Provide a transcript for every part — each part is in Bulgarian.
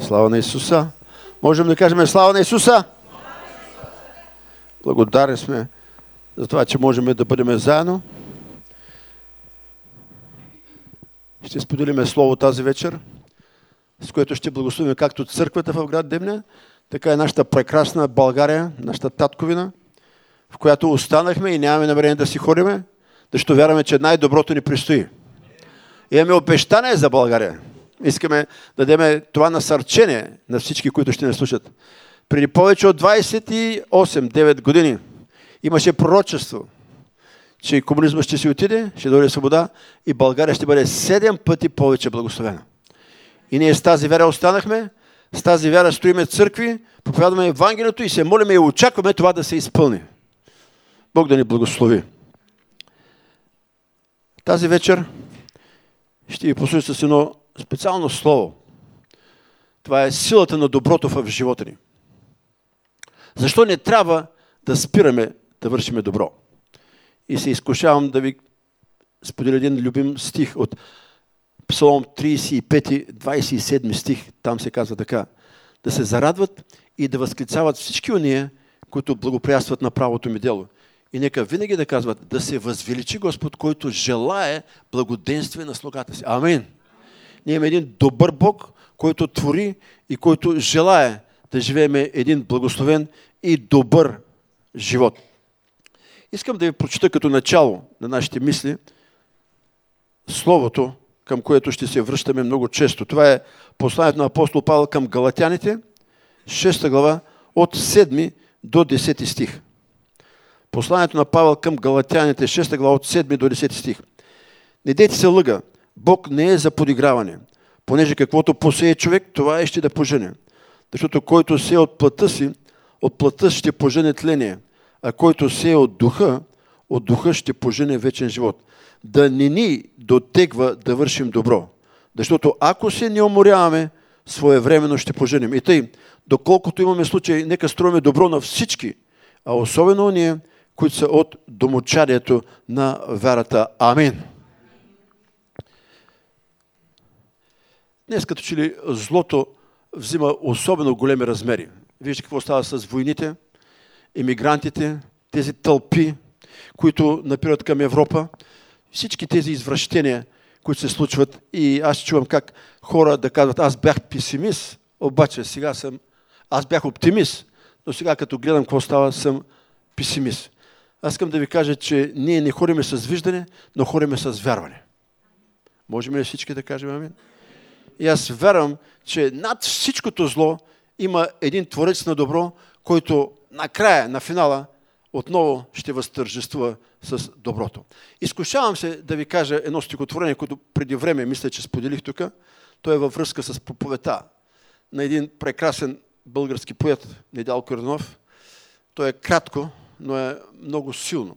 Слава на Исуса! Можем да кажем слава на Исуса! Благодарни сме за това, че можем да бъдем заедно. Ще споделиме Слово тази вечер, с което ще благословим както църквата в град Демня, така и нашата прекрасна България, нашата татковина, в която останахме и нямаме намерение да си ходиме, защото вярваме, че най-доброто ни предстои. Имаме обещание за България. Искаме да дадем това насърчение на всички, които ще не слушат. Преди повече от 28-9 години имаше пророчество, че комунизма ще си отиде, ще дойде свобода и България ще бъде 7 пъти повече благословена. И ние с тази вера останахме, с тази вера стоиме църкви, проповядваме Евангелието и се молиме и очакваме това да се изпълни. Бог да ни благослови. Тази вечер ще ви послуша с едно специално слово. Това е силата на доброто в живота ни. Защо не трябва да спираме да вършиме добро? И се изкушавам да ви споделя един любим стих от Псалом 35, 27 стих. Там се казва така. Да се зарадват и да възклицават всички уния, които благоприятстват на правото ми дело. И нека винаги да казват, да се възвеличи Господ, който желае благоденствие на слугата си. Амин. Ние имаме един добър Бог, който твори и който желая да живеем един благословен и добър живот. Искам да ви прочита като начало на нашите мисли Словото, към което ще се връщаме много често. Това е посланието на апостол Павел към Галатяните, 6 глава, от 7 до 10 стих. Посланието на Павел към Галатяните, 6 глава, от 7 до 10 стих. Не дейте се лъга, Бог не е за подиграване, понеже каквото посее човек, това е ще да пожене. Защото който се от плътта си, от плътта ще пожене тление, а който се от духа, от духа ще пожене вечен живот. Да не ни дотегва да вършим добро. Защото ако се не уморяваме, своевременно ще поженем. И тъй, доколкото имаме случай, нека строиме добро на всички, а особено ние, които са от домочадието на вярата. Амин. Днес като че ли злото взима особено големи размери. Вижте какво става с войните, емигрантите, тези тълпи, които напират към Европа. Всички тези извращения, които се случват и аз чувам как хора да казват, аз бях песимист, обаче сега съм, аз бях оптимист, но сега като гледам какво става, съм песимист. Аз искам да ви кажа, че ние не ходиме с виждане, но ходиме с вярване. Можем ли всички да кажем амин? И аз вярвам, че над всичкото зло има един творец на добро, който накрая, на финала, отново ще възтържествува с доброто. Изкушавам се да ви кажа едно стихотворение, което преди време мисля, че споделих тук. То е във връзка с проповета на един прекрасен български поет, Недял Коренов. То е кратко, но е много силно.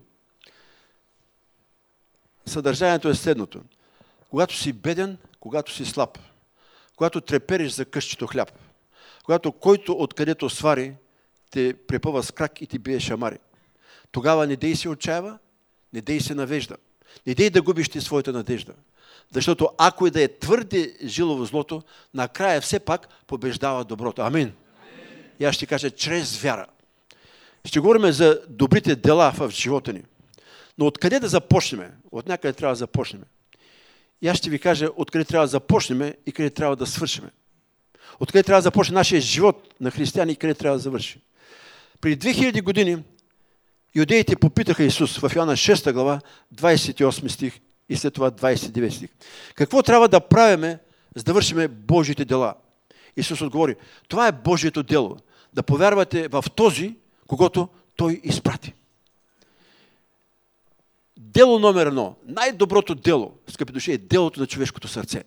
Съдържанието е следното. Когато си беден, когато си слаб – когато трепериш за къщето хляб, когато който откъдето свари, те препъва с крак и ти бие шамари. Тогава не дей се отчаява, не дей се навежда. Не дей да губиш ти своята надежда. Защото ако и да е твърде жилово злото, накрая все пак побеждава доброто. Амин. Амин. И аз ще кажа, чрез вяра. Ще говорим за добрите дела в живота ни. Но откъде да започнем? От някъде трябва да започнем. И аз ще ви кажа откъде трябва да започнем и къде трябва да свършим. Откъде трябва да започне нашия живот на християни и къде трябва да завърши. Преди 2000 години юдеите попитаха Исус в Йоанна 6 глава, 28 стих и след това 29 стих. Какво трябва да правиме, за да вършиме Божите дела? Исус отговори, това е Божието дело. Да повярвате в този, когато Той изпрати. Дело номер едно, най-доброто дело, скъпи души, е делото на човешкото сърце.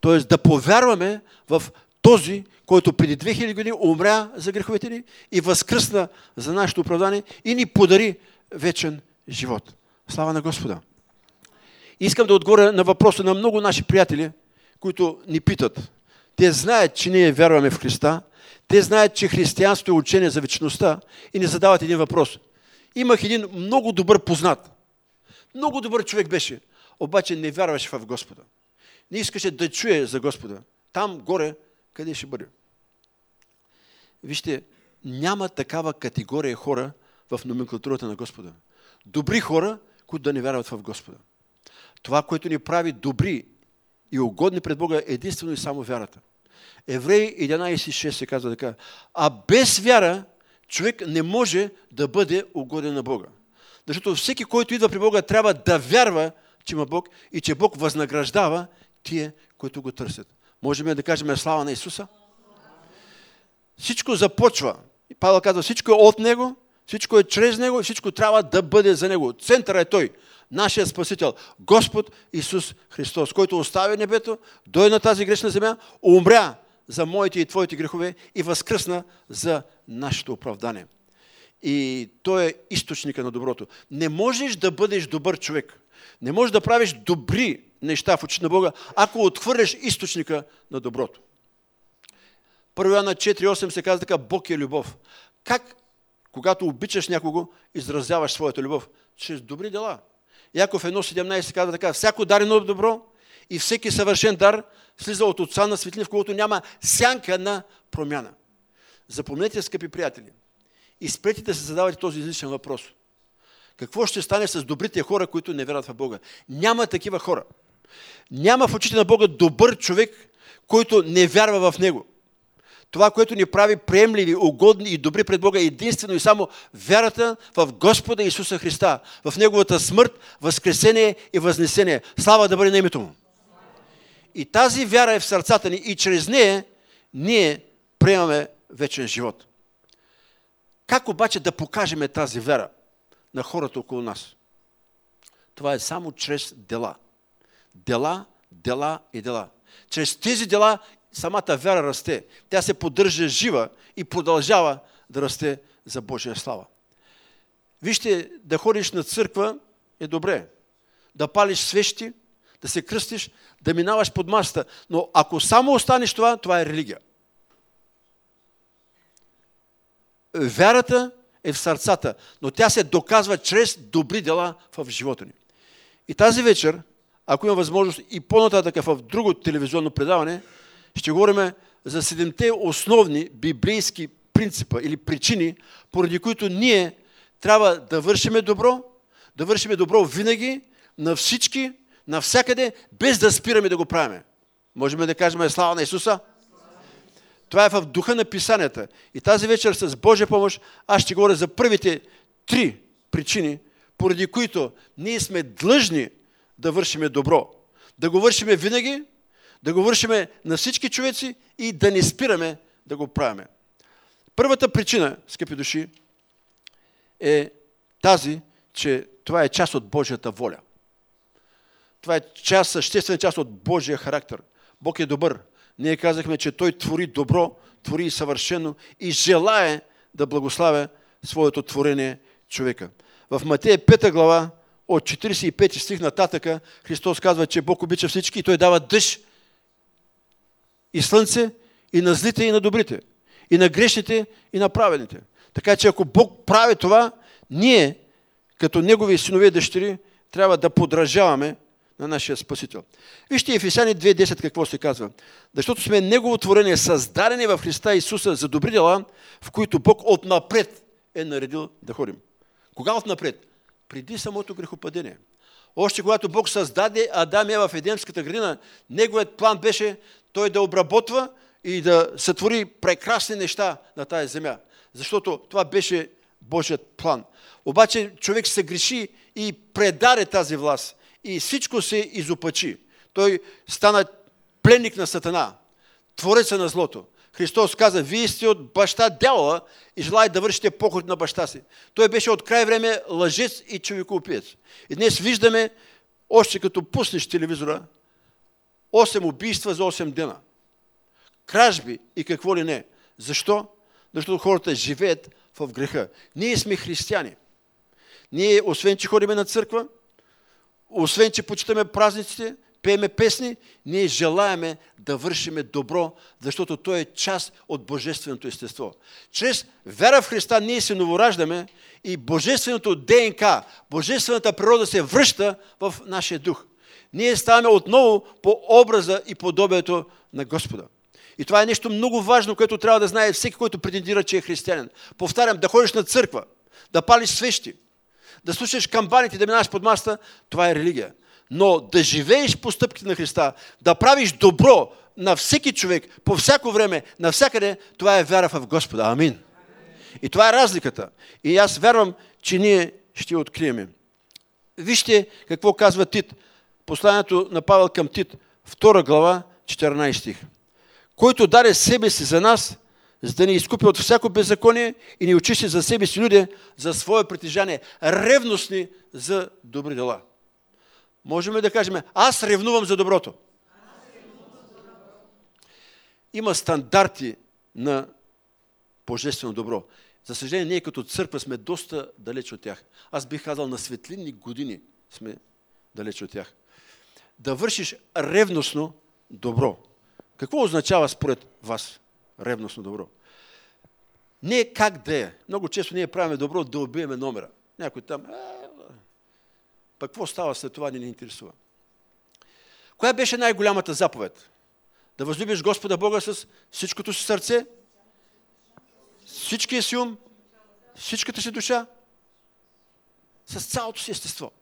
Тоест да повярваме в този, който преди 2000 години умря за греховете ни и възкръсна за нашето оправдание и ни подари вечен живот. Слава на Господа! Искам да отговоря на въпроса на много наши приятели, които ни питат. Те знаят, че ние вярваме в Христа, те знаят, че християнството е учение за вечността и ни задават един въпрос. Имах един много добър познат, много добър човек беше, обаче не вярваше в Господа. Не искаше да чуе за Господа. Там горе, къде ще бъде? Вижте, няма такава категория хора в номенклатурата на Господа. Добри хора, които да не вярват в Господа. Това, което ни прави добри и угодни пред Бога, е единствено и само вярата. Евреи 11.6 се казва така. А без вяра човек не може да бъде угоден на Бога. Защото всеки, който идва при Бога, трябва да вярва, че има Бог и че Бог възнаграждава тие, които го търсят. Можем да кажем слава на Исуса? Всичко започва. И Павел казва, всичко е от Него, всичко е чрез Него и всичко трябва да бъде за Него. Центъра е Той, нашия Спасител, Господ Исус Христос, който остави небето, дойде на тази грешна земя, умря за моите и твоите грехове и възкръсна за нашето оправдание. И той е източника на доброто. Не можеш да бъдеш добър човек. Не можеш да правиш добри неща в очите на Бога, ако отхвърляш източника на доброто. Първо на 4.8 се казва така, Бог е любов. Как, когато обичаш някого, изразяваш своята любов? Чрез добри дела. Яков 1.17 се казва така, всяко дарено добро и всеки съвършен дар слиза от Отца на светлин, в когото няма сянка на промяна. Запомнете, скъпи приятели, и спрете да се задавате този излишен въпрос. Какво ще стане с добрите хора, които не вярват в Бога? Няма такива хора. Няма в очите на Бога добър човек, който не вярва в Него. Това, което ни прави приемливи, угодни и добри пред Бога е единствено и само вярата в Господа Исуса Христа, в Неговата смърт, възкресение и възнесение. Слава да бъде на името Му. И тази вяра е в сърцата ни и чрез нея ние приемаме вечен живот. Как обаче да покажем тази вера на хората около нас? Това е само чрез дела. Дела, дела и дела. Чрез тези дела самата вяра расте. Тя се поддържа жива и продължава да расте за Божия слава. Вижте, да ходиш на църква е добре. Да палиш свещи, да се кръстиш, да минаваш под масата. Но ако само останеш това, това е религия. Вярата е в сърцата, но тя се доказва чрез добри дела в живота ни. И тази вечер, ако има възможност и по-нататък в друго телевизионно предаване, ще говорим за седемте основни библейски принципа или причини, поради които ние трябва да вършиме добро, да вършиме добро винаги, на всички, навсякъде, без да спираме да го правиме. Можем да кажем слава на Исуса? Това е в духа на писанията. И тази вечер с Божия помощ аз ще говоря за първите три причини, поради които ние сме длъжни да вършиме добро. Да го вършиме винаги, да го вършиме на всички човеци и да не спираме да го правиме. Първата причина, скъпи души, е тази, че това е част от Божията воля. Това е част, съществена част от Божия характер. Бог е добър. Ние казахме, че Той твори добро, твори и съвършено и желае да благославя своето творение човека. В Матея 5 глава, от 45 стих нататъка, Христос казва, че Бог обича всички и Той дава дъжд и слънце и на злите и на добрите, и на грешните и на праведните. Така че ако Бог прави това, ние, като Негови синове и дъщери, трябва да подражаваме на нашия Спасител. Вижте Ефесяни 2.10 какво се казва. Защото сме Негово творение, създадени в Христа Исуса за добри дела, в които Бог отнапред е наредил да ходим. Кога отнапред? Преди самото грехопадение. Още когато Бог създаде Адам и в Едемската градина, неговият план беше той да обработва и да сътвори прекрасни неща на тази земя. Защото това беше Божият план. Обаче човек се греши и предаде тази власт. И всичко се изопачи. Той стана пленник на Сатана, твореца на злото. Христос каза, вие сте от баща дявола и желаете да вършите поход на баща си. Той беше от край време лъжец и човекоупиец. И днес виждаме, още като пуснеш телевизора, 8 убийства за 8 дена. Кражби и какво ли не. Защо? Защото хората живеят в греха. Ние сме християни. Ние, освен че ходиме на църква, освен че почитаме празниците, пееме песни, ние желаеме да вършиме добро, защото то е част от божественото естество. Чрез вера в Христа ние се новораждаме и божественото ДНК, божествената природа се връща в нашия дух. Ние ставаме отново по образа и подобието на Господа. И това е нещо много важно, което трябва да знае всеки, който претендира, че е християнин. Повтарям, да ходиш на църква, да палиш свещи, да слушаш камбаните, да минаваш под маста, това е религия. Но да живееш по стъпките на Христа, да правиш добро на всеки човек, по всяко време, навсякъде, това е вяра в Господа. Амин. И това е разликата. И аз вярвам, че ние ще открием. Вижте какво казва Тит. Посланието на Павел към Тит, 2 глава, 14 стих. Който даде себе си за нас, за да ни изкупи от всяко беззаконие и ни очисти за себе си люди, за свое притежание, ревностни за добри дела. Можем ли да кажем, аз ревнувам за доброто? Има стандарти на божествено добро. За съжаление, ние като църква сме доста далеч от тях. Аз бих казал, на светлинни години сме далеч от тях. Да вършиш ревностно добро. Какво означава според вас ревностно добро? Не как да е. Много често ние правиме добро да убиеме номера. Някой там, е, пък какво става след това, не ни интересува. Коя беше най-голямата заповед? Да възлюбиш Господа Бога с всичкото си сърце, всичкия си ум, всичката си душа, с цялото си естество.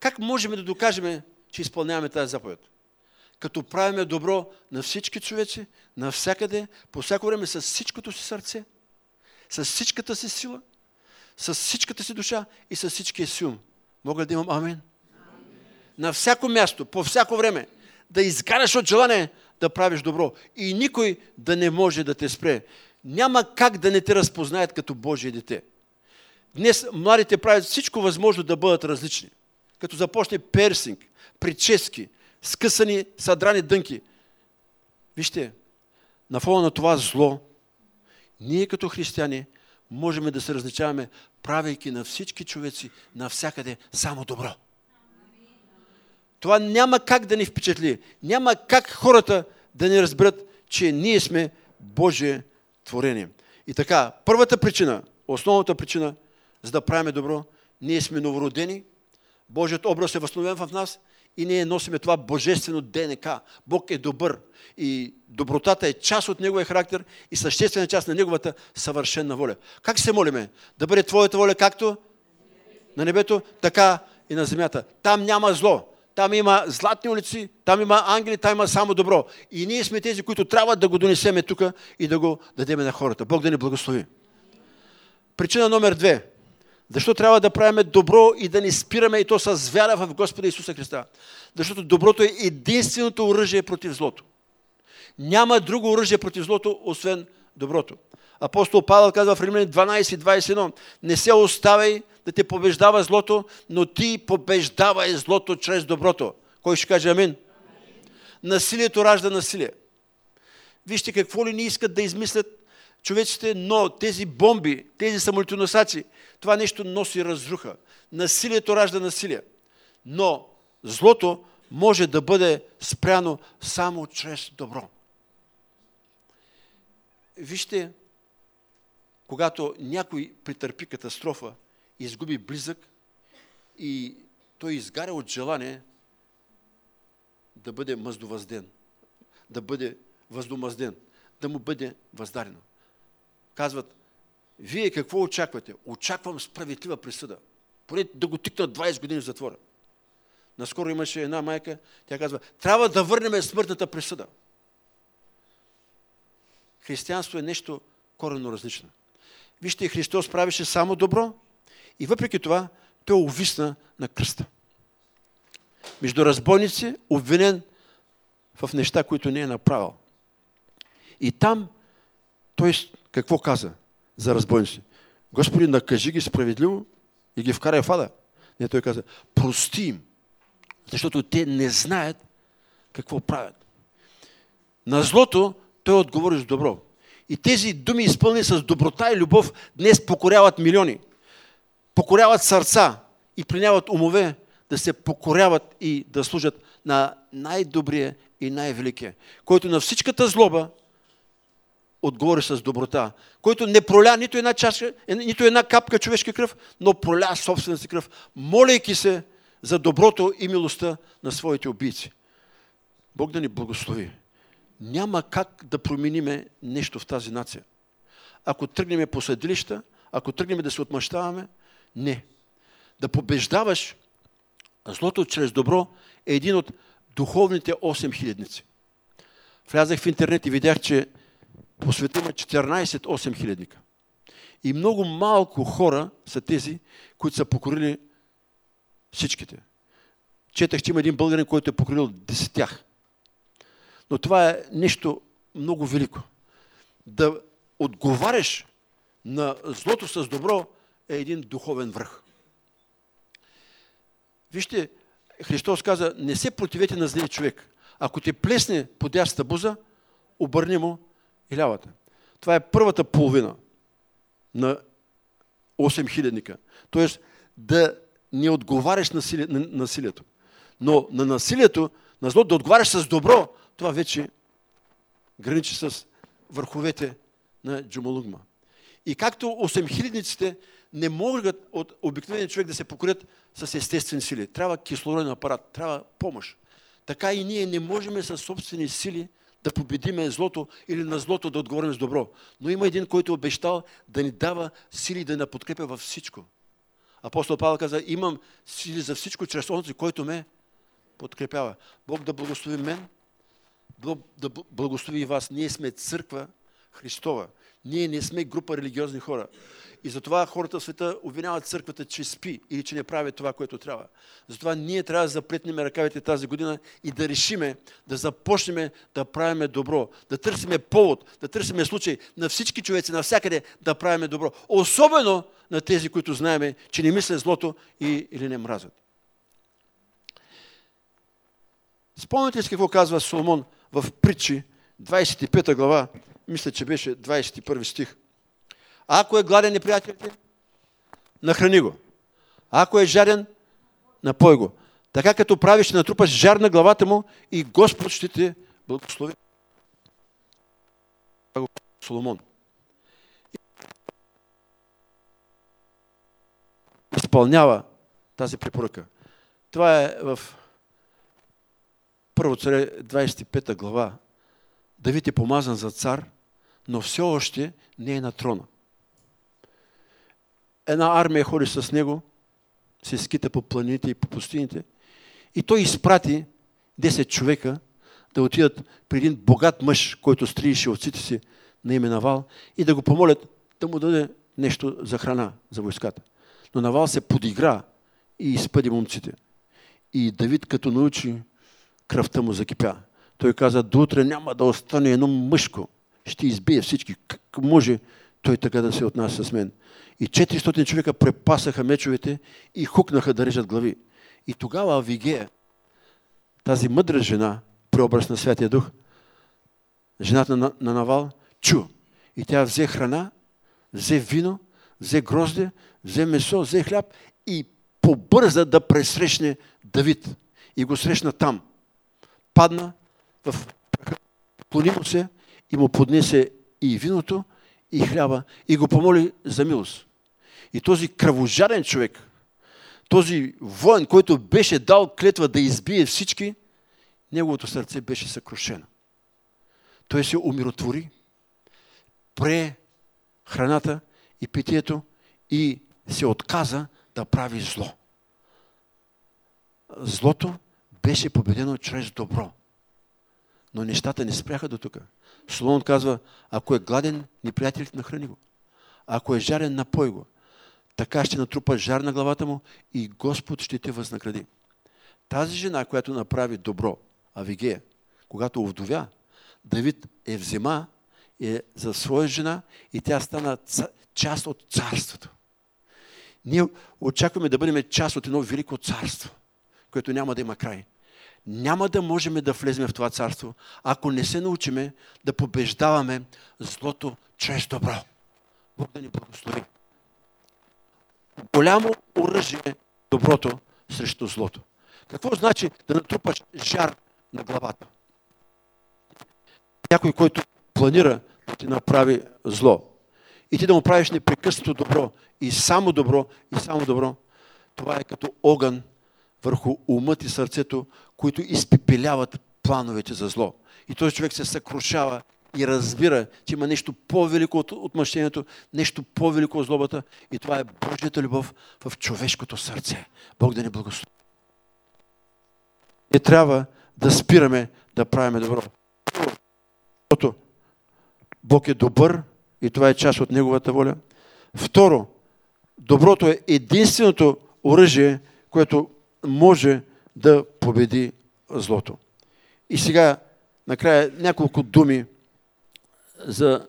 Как можем да докажем, че изпълняваме тази заповед? Като правиме добро на всички човеци, навсякъде, по всяко време с всичкото си сърце, с всичката си сила, с всичката си душа и с всичкия си ум. Мога да имам амин? На всяко място, по всяко време, да изгаряш от желание да правиш добро. И никой да не може да те спре няма как да не те разпознаят като Божие дете. Днес младите правят всичко възможно да бъдат различни. Като започне персинг, прически, скъсани, съдрани дънки. Вижте, на фона на това зло, ние като християни можем да се различаваме, правейки на всички човеци навсякъде само добро. Това няма как да ни впечатли. Няма как хората да не разберат, че ние сме Божие творение. И така, първата причина, основната причина, за да правим добро, ние сме новородени, Божият образ е възстановен в нас и ние носиме това божествено ДНК. Бог е добър и добротата е част от Неговия характер и съществена част на Неговата съвършена воля. Как се молиме? Да бъде Твоята воля както на небето, така и на земята. Там няма зло там има златни улици, там има ангели, там има само добро. И ние сме тези, които трябва да го донесеме тук и да го дадеме на хората. Бог да ни благослови. Причина номер две. Защо трябва да правиме добро и да не спираме и то с вяра в Господа Исуса Христа? Защото доброто е единственото оръжие против злото. Няма друго оръжие против злото, освен доброто. Апостол Павел казва в Римляни 12.21 Не се оставяй да те побеждава злото, но ти побеждавай злото чрез доброто. Кой ще каже амин? Насилието ражда насилие. Вижте какво ли не искат да измислят човеците, но тези бомби, тези самолетоносаци, това нещо носи разруха. Насилието ражда насилие. Но злото може да бъде спряно само чрез добро. Вижте, когато някой претърпи катастрофа, изгуби близък и той изгаря от желание да бъде мъздовъзден, да бъде въздомазден, да му бъде въздарено. Казват, вие какво очаквате? Очаквам справедлива присъда. Поне да го тикнат 20 години в затвора. Наскоро имаше една майка, тя казва, трябва да върнем смъртната присъда. Християнство е нещо коренно различно. Вижте, Христос правеше само добро и въпреки това той увисна на кръста. Между разбойници, обвинен в неща, които не е направил. И там той какво каза за разбойници? Господи, накажи ги справедливо и ги вкарай в ада. Не, той каза, прости им, защото те не знаят какво правят. На злото той отговори с добро. И тези думи, изпълни с доброта и любов, днес покоряват милиони. Покоряват сърца и приняват умове да се покоряват и да служат на най-добрия и най-великия, който на всичката злоба отговори с доброта, който не проля нито една чаша, нито една капка човешка кръв, но проля собствената си кръв, молейки се за доброто и милостта на своите убийци. Бог да ни благослови. няма как да промениме нещо в тази нация. Ако тръгнем по съдилища, ако тръгнем да се отмъщаваме, не. Да побеждаваш злото чрез добро е един от духовните 8 хилядници. Влязах в интернет и видях, че по света има 14 8 хилядника. И много малко хора са тези, които са покорили всичките. Четах, че има един българин, който е покорил десетях. Но това е нещо много велико. Да отговаряш на злото с добро е един духовен връх. Вижте, Христос каза, не се противете на злия човек. Ако ти плесне по дясната буза, обърни му и лявата. Това е първата половина на 8 хилядника. Тоест да не отговаряш на, на насилието. Но на насилието, на зло, да отговаряш с добро, това вече граничи с върховете на Джумалугма. И както 8 хилядниците не могат от обикновения човек да се покорят с естествени сили. Трябва кислороден апарат, трябва помощ. Така и ние не можем със собствени сили да победиме злото или на злото да отговорим с добро. Но има един, който е обещал да ни дава сили да ни подкрепя във всичко. Апостол Павел каза, имам сили за всичко чрез онзи, който ме подкрепява. Бог да благослови мен, Бог да благослови и вас. Ние сме църква Христова. Ние не сме група религиозни хора. И затова хората в света обвиняват църквата, че спи или че не прави това, което трябва. Затова ние трябва да заплетнем ръкавите тази година и да решиме, да започнем да правиме добро, да търсиме повод, да търсиме случай на всички човеци, навсякъде да правиме добро. Особено на тези, които знаеме, че не мислят злото и, или не мразят. Спомняте ли какво казва Соломон в притчи, 25 глава, мисля, че беше 21 стих. Ако е гладен неприятел ти, нахрани го. Ако е жарен, напой го. Така като правиш, ще натрупаш жар на главата му и Господ ще те благослови. Соломон. Изпълнява тази препоръка. Това е в Първо царе 25 глава. Давид е помазан за цар, но все още не е на трона една армия ходи с него, се скита по планините и по пустините. И той изпрати 10 човека да отидат при един богат мъж, който стриеше отците си на име Навал и да го помолят да му даде нещо за храна за войската. Но Навал се подигра и изпъди момците. И Давид, като научи, кръвта му закипя. Той каза, до утре няма да остане едно мъжко. Ще избие всички. Как може той така да се отнася с мен? И 400 човека препасаха мечовете и хукнаха да режат глави. И тогава Авигея, тази мъдра жена, преобраз на Святия Дух, жената на, на Навал, чу. И тя взе храна, взе вино, взе грозде, взе месо, взе хляб и побърза да пресрещне Давид. И го срещна там. Падна в клони му се и му поднесе и виното, и хляба, и го помоли за милост. И този кръвожарен човек, този воен, който беше дал клетва да избие всички, неговото сърце беше съкрушено. Той се умиротвори, пре храната и питието и се отказа да прави зло. Злото беше победено чрез добро. Но нещата не спряха до тук. Соломон казва, ако е гладен, неприятелите нахрани го. Ако е жарен, напой го така ще натрупа жар на главата му и Господ ще те възнагради. Тази жена, която направи добро, Авигея, когато овдовя, Давид е взема е за своя жена и тя стана част от царството. Ние очакваме да бъдем част от едно велико царство, което няма да има край. Няма да можем да влезем в това царство, ако не се научиме да побеждаваме злото чрез добро. Бог да ни благослови голямо оръжие доброто срещу злото. Какво значи да натрупаш жар на главата? Някой, който планира да ти направи зло и ти да му правиш непрекъснато добро и само добро и само добро, това е като огън върху умът и сърцето, които изпепеляват плановете за зло. И този човек се съкрушава и разбира, че има нещо по-велико от отмъщението, нещо по-велико от злобата и това е Божията любов в човешкото сърце. Бог да ни благослови. Не трябва да спираме да правиме добро. Защото Бог е добър и това е част от Неговата воля. Второ, доброто е единственото оръжие, което може да победи злото. И сега, накрая, няколко думи за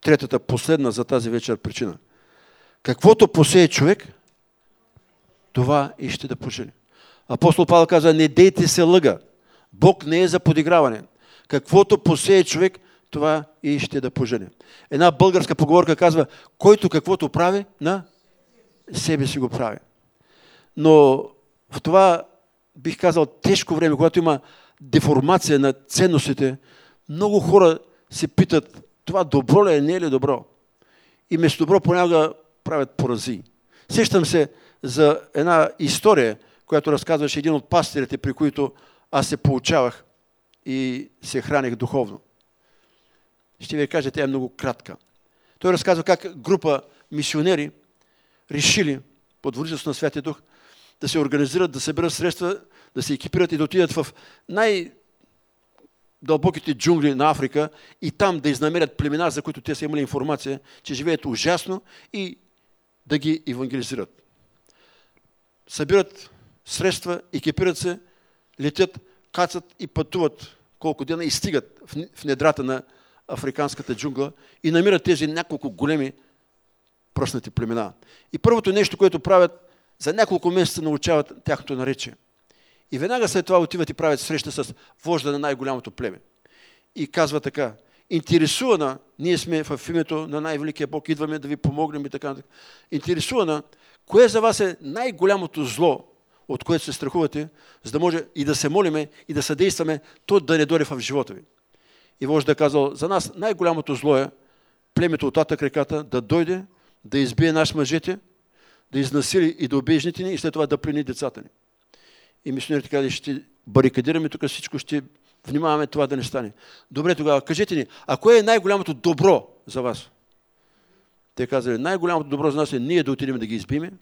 третата, последна за тази вечер причина. Каквото посее човек, това и ще да пожени. Апостол Павел каза, не дейте се лъга. Бог не е за подиграване. Каквото посее човек, това и ще да пожени. Една българска поговорка казва, който каквото прави, на себе си го прави. Но в това, бих казал, тежко време, когато има деформация на ценностите, много хора се питат, това добро ли е, не е ли добро? И вместо добро понякога правят порази. Сещам се за една история, която разказваше един от пастирите, при които аз се получавах и се храних духовно. Ще ви кажа, тя е много кратка. Той разказва как група мисионери решили под водителство на Святия Дух да се организират, да съберат средства, да се екипират и да отидат в най- дълбоките джунгли на Африка и там да изнамерят племена, за които те са имали информация, че живеят ужасно и да ги евангелизират. Събират средства, екипират се, летят, кацат и пътуват колко дена и стигат в недрата на африканската джунгла и намират тези няколко големи пръснати племена. И първото нещо, което правят, за няколко месеца научават тяхното наречие. И веднага след това отиват и правят среща с вожда на най-голямото племе. И казва така, интересувана, ние сме в името на най-великия Бог, идваме да ви помогнем и така нататък. Интересувана, кое за вас е най-голямото зло, от което се страхувате, за да може и да се молиме, и да съдействаме, то да не дойде в живота ви. И вожда е казал, за нас най-голямото зло е племето от татък реката да дойде, да избие наш мъжете, да изнасили и да убие жените ни и след това да плени децата ни. И мисионерите казали, ще барикадираме тук всичко, ще внимаваме това да не стане. Добре, тогава кажете ни, а кое е най-голямото добро за вас? Те казали, най-голямото добро за нас е ние да отидем да ги избиме,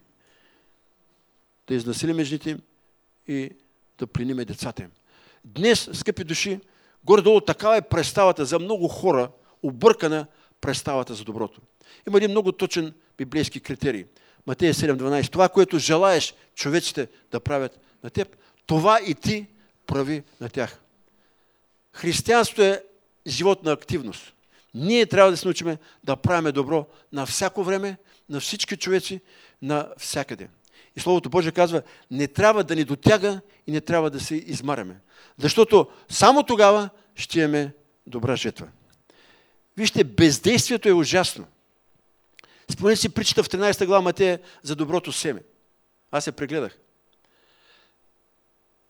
да изнасилиме жените им и да плениме децата им. Днес, скъпи души, горе-долу такава е представата за много хора, объркана представата за доброто. Има един много точен библейски критерий. Матея 7.12. Това, което желаеш човеците да правят на теб, това и ти прави на тях. Християнството е живот на активност. Ние трябва да се научим да правиме добро на всяко време, на всички човеци, на всякъде. И Словото Божие казва, не трябва да ни дотяга и не трябва да се измаряме. Защото само тогава ще имаме добра жетва. Вижте, бездействието е ужасно. Спомнете си причата в 13 глава Матея за доброто семе. Аз се прегледах.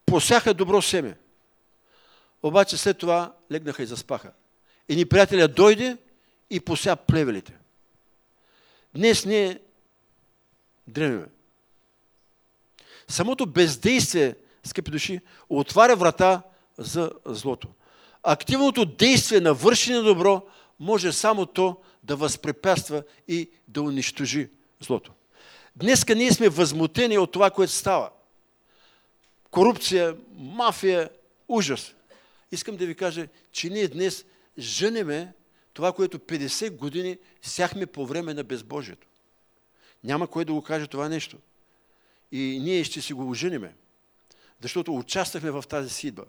Посяха добро семе. Обаче след това легнаха и заспаха. И ни приятеля дойде и пося плевелите. Днес ние дремеме. Самото бездействие, скъпи души, отваря врата за злото. Активното действие на вършене добро може само то да възпрепятства и да унищожи злото. Днеска ние сме възмутени от това, което става. Корупция, мафия, ужас. Искам да ви кажа, че ние днес женеме това, което 50 години сяхме по време на безбожието. Няма кой да го каже това нещо. И ние ще си го ожениме. Защото участвахме в тази сидба.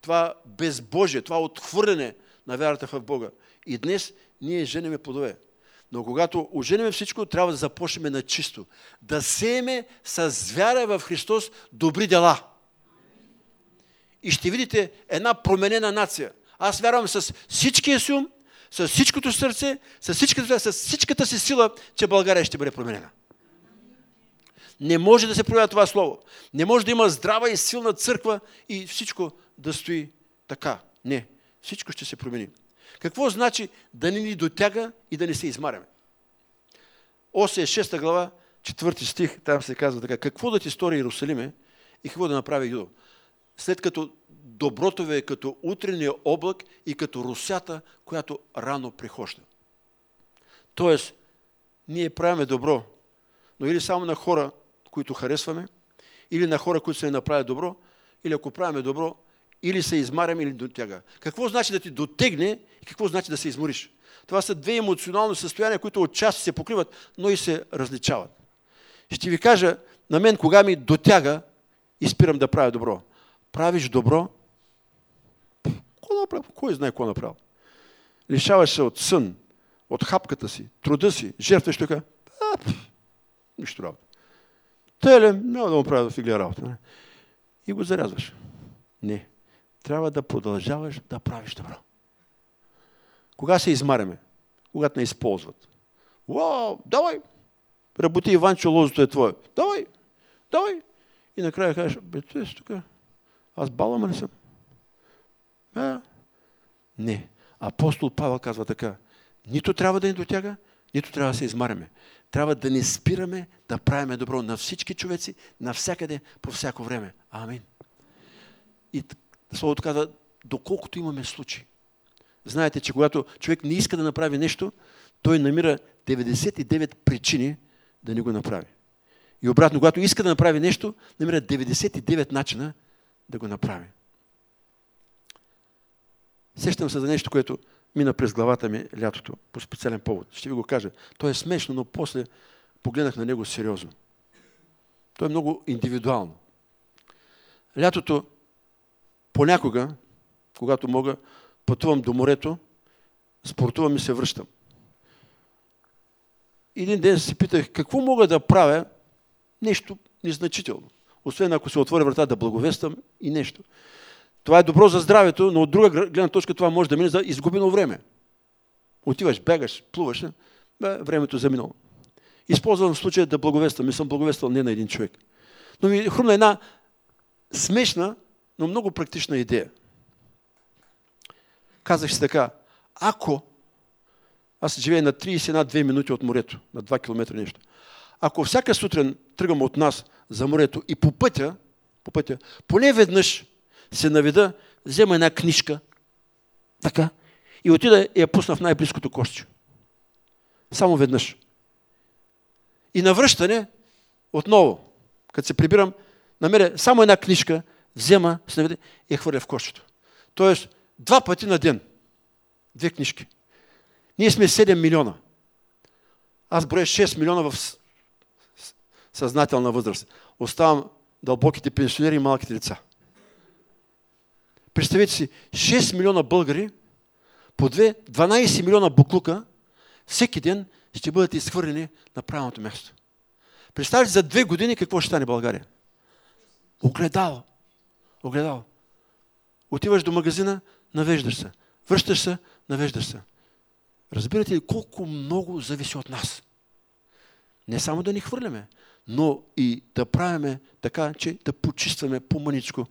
Това безбожие, това отхвърляне на вярата в Бога. И днес ние женеме плодове. Но когато оженеме всичко, трябва да започнем на чисто. Да сееме с вяра в Христос добри дела. И ще видите една променена нация. Аз вярвам с всичкия си ум, с всичкото сърце, с всичката, с всичката си сила, че България ще бъде променена. Не може да се проявява това слово. Не може да има здрава и силна църква и всичко да стои така. Не. Всичко ще се промени. Какво значи да не ни дотяга и да не се измаряме? Осия 6 глава, 4 стих, там се казва така. Какво да ти стори Иерусалиме и какво да направи Юдо? След като доброто ви е като утрения облак и като русята, която рано прихожда. Тоест, ние правиме добро, но или само на хора, които харесваме, или на хора, които се не направят добро, или ако правиме добро, или се измаряме, или дотяга. Какво значи да ти дотегне и какво значи да се измориш? Това са две емоционални състояния, които отчасти се покриват, но и се различават. Ще ви кажа, на мен кога ми дотяга и спирам да правя добро. Правиш добро, какво направил? Кой знае какво направил? Лишаваш се от сън, от хапката си, труда си, жертваш така. нищо работа. Теле, няма да му правя да фигля работа. Не? И го зарязваш. Не. Трябва да продължаваш да правиш добро. Кога се измаряме? Когато не използват. Вау, давай! Работи Иванчо, лозото е твое. Давай! Давай! И накрая кажеш, бе, ти си тук. Аз балам ли съм? А? Не. Апостол Павел казва така. Нито трябва да ни дотяга, нито трябва да се измаряме. Трябва да не спираме да правиме добро на всички човеци, навсякъде, по всяко време. Амин. И Словото казва, доколкото имаме случаи. Знаете, че когато човек не иска да направи нещо, той намира 99 причини да не го направи. И обратно, когато иска да направи нещо, намира 99 начина да го направи. Сещам се за нещо, което мина през главата ми лятото, по специален повод. Ще ви го кажа. То е смешно, но после погледнах на него сериозно. То е много индивидуално. Лятото понякога, когато мога, пътувам до морето, спортувам и се връщам. Един ден си питах, какво мога да правя, нещо незначително. Освен ако се отворя врата да благовествам и нещо. Това е добро за здравето, но от друга гледна точка това може да мине за изгубено време. Отиваш, бягаш, плуваш, бе, времето е заминало. Използвам случая да благовествам. И съм благовествал не на един човек. Но ми хрумна една смешна, но много практична идея. Казах си така, ако аз живея на 31-2 минути от морето, на 2 км нещо. Ако всяка сутрин тръгвам от нас за морето и по пътя, по пътя, поне веднъж се наведа, взема една книжка, така, и отида и я пусна в най-близкото кошче. Само веднъж. И на връщане, отново, като се прибирам, намеря само една книжка, взема, се наведе и хвърля в кошчето. Тоест, два пъти на ден. Две книжки. Ние сме 7 милиона. Аз броя 6 милиона в съзнателна възраст. Оставам дълбоките пенсионери и малките деца. Представете си, 6 милиона българи по 2, 12 милиона буклука всеки ден ще бъдат изхвърлени на правилното място. Представете за две години какво ще стане България. Огледало. Огледало. Отиваш до магазина, навеждаш се. Връщаш се, навеждаш се. Разбирате ли колко много зависи от нас? Не само да ни хвърляме, но и да правиме така, че да почистваме по-мъничко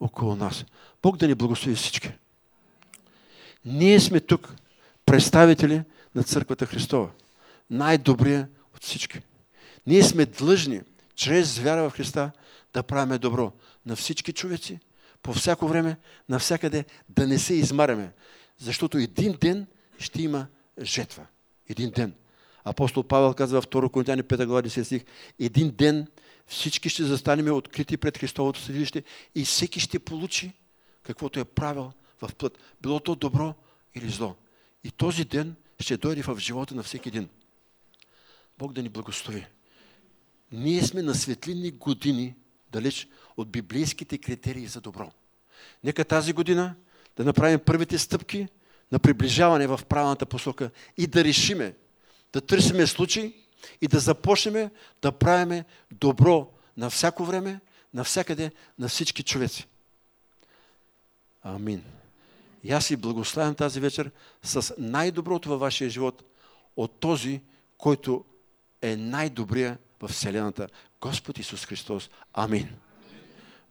около нас. Бог да ни благослови всички. Ние сме тук представители на Църквата Христова. Най-добрия от всички. Ние сме длъжни, чрез вяра в Христа, да правиме добро на всички човеци, по всяко време, навсякъде, да не се измаряме. Защото един ден ще има жетва. Един ден. Апостол Павел казва в 2 Коринтияни 5 глава 10 стих, един ден всички ще застанем открити пред Христовото съдилище и всеки ще получи каквото е правил в плът. Било то добро или зло. И този ден ще дойде в живота на всеки един. Бог да ни благослови. Ние сме на светлинни години далеч от библейските критерии за добро. Нека тази година да направим първите стъпки на приближаване в правилната посока и да решиме, да търсиме случаи и да започнем да правиме добро на всяко време, навсякъде, на всички човеци. Амин. И аз си благославям тази вечер с най-доброто във вашия живот от този, който е най-добрия в Вселената. Господ Исус Христос. Амин.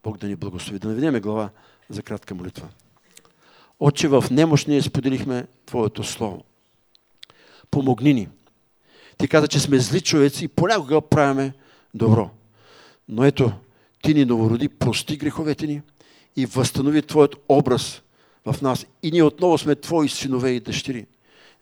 Бог да ни благослови. Да наведеме глава за кратка молитва. Отче, в немощ ние споделихме Твоето Слово. Помогни ни. Ти каза, че сме зли човеци и понякога правиме добро. Но ето, Ти ни новороди, прости греховете ни и възстанови Твоят образ в нас. И ние отново сме Твои синове и дъщери.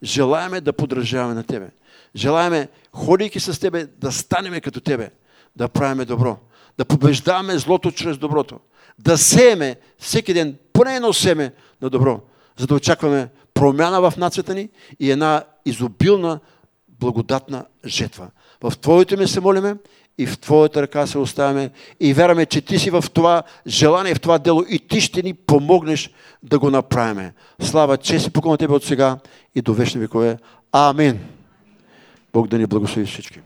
Желаеме да подражаваме на Тебе. Желаеме, ходейки с Тебе, да станеме като Тебе, да правиме добро, да побеждаваме злото чрез доброто, да сееме всеки ден поне едно семе на добро, за да очакваме промяна в нацията ни и една изобилна, благодатна жетва. В Твоето име се молиме и в Твоята ръка се оставяме и вярваме, че Ти си в това желание, в това дело и Ти ще ни помогнеш да го направим. Слава, чест и покон Тебе от сега и до вечни векове. Амин. Бог да ни благослови всички.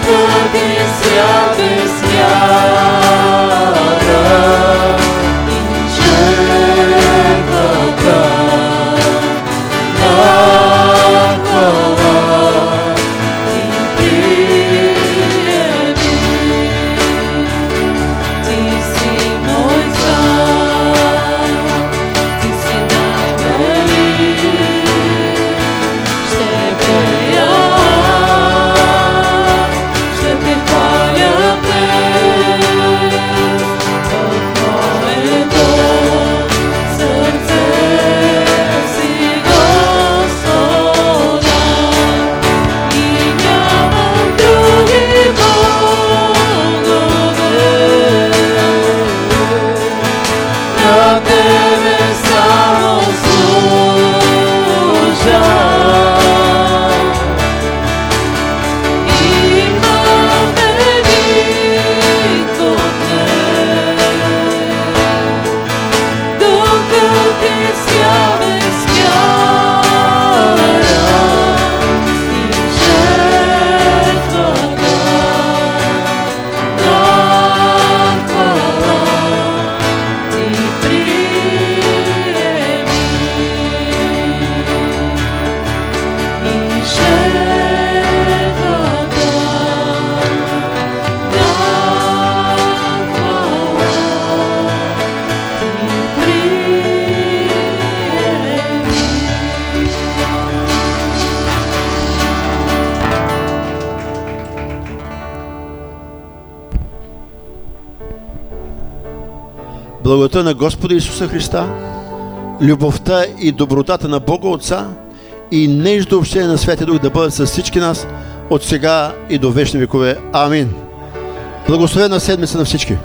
potencial desse Благодата на Господа Исуса Христа, любовта и добротата на Бога Отца и нежно общение на Святия Дух да бъдат с всички нас от сега и до вечни векове. Амин. Благословена седмица на всички!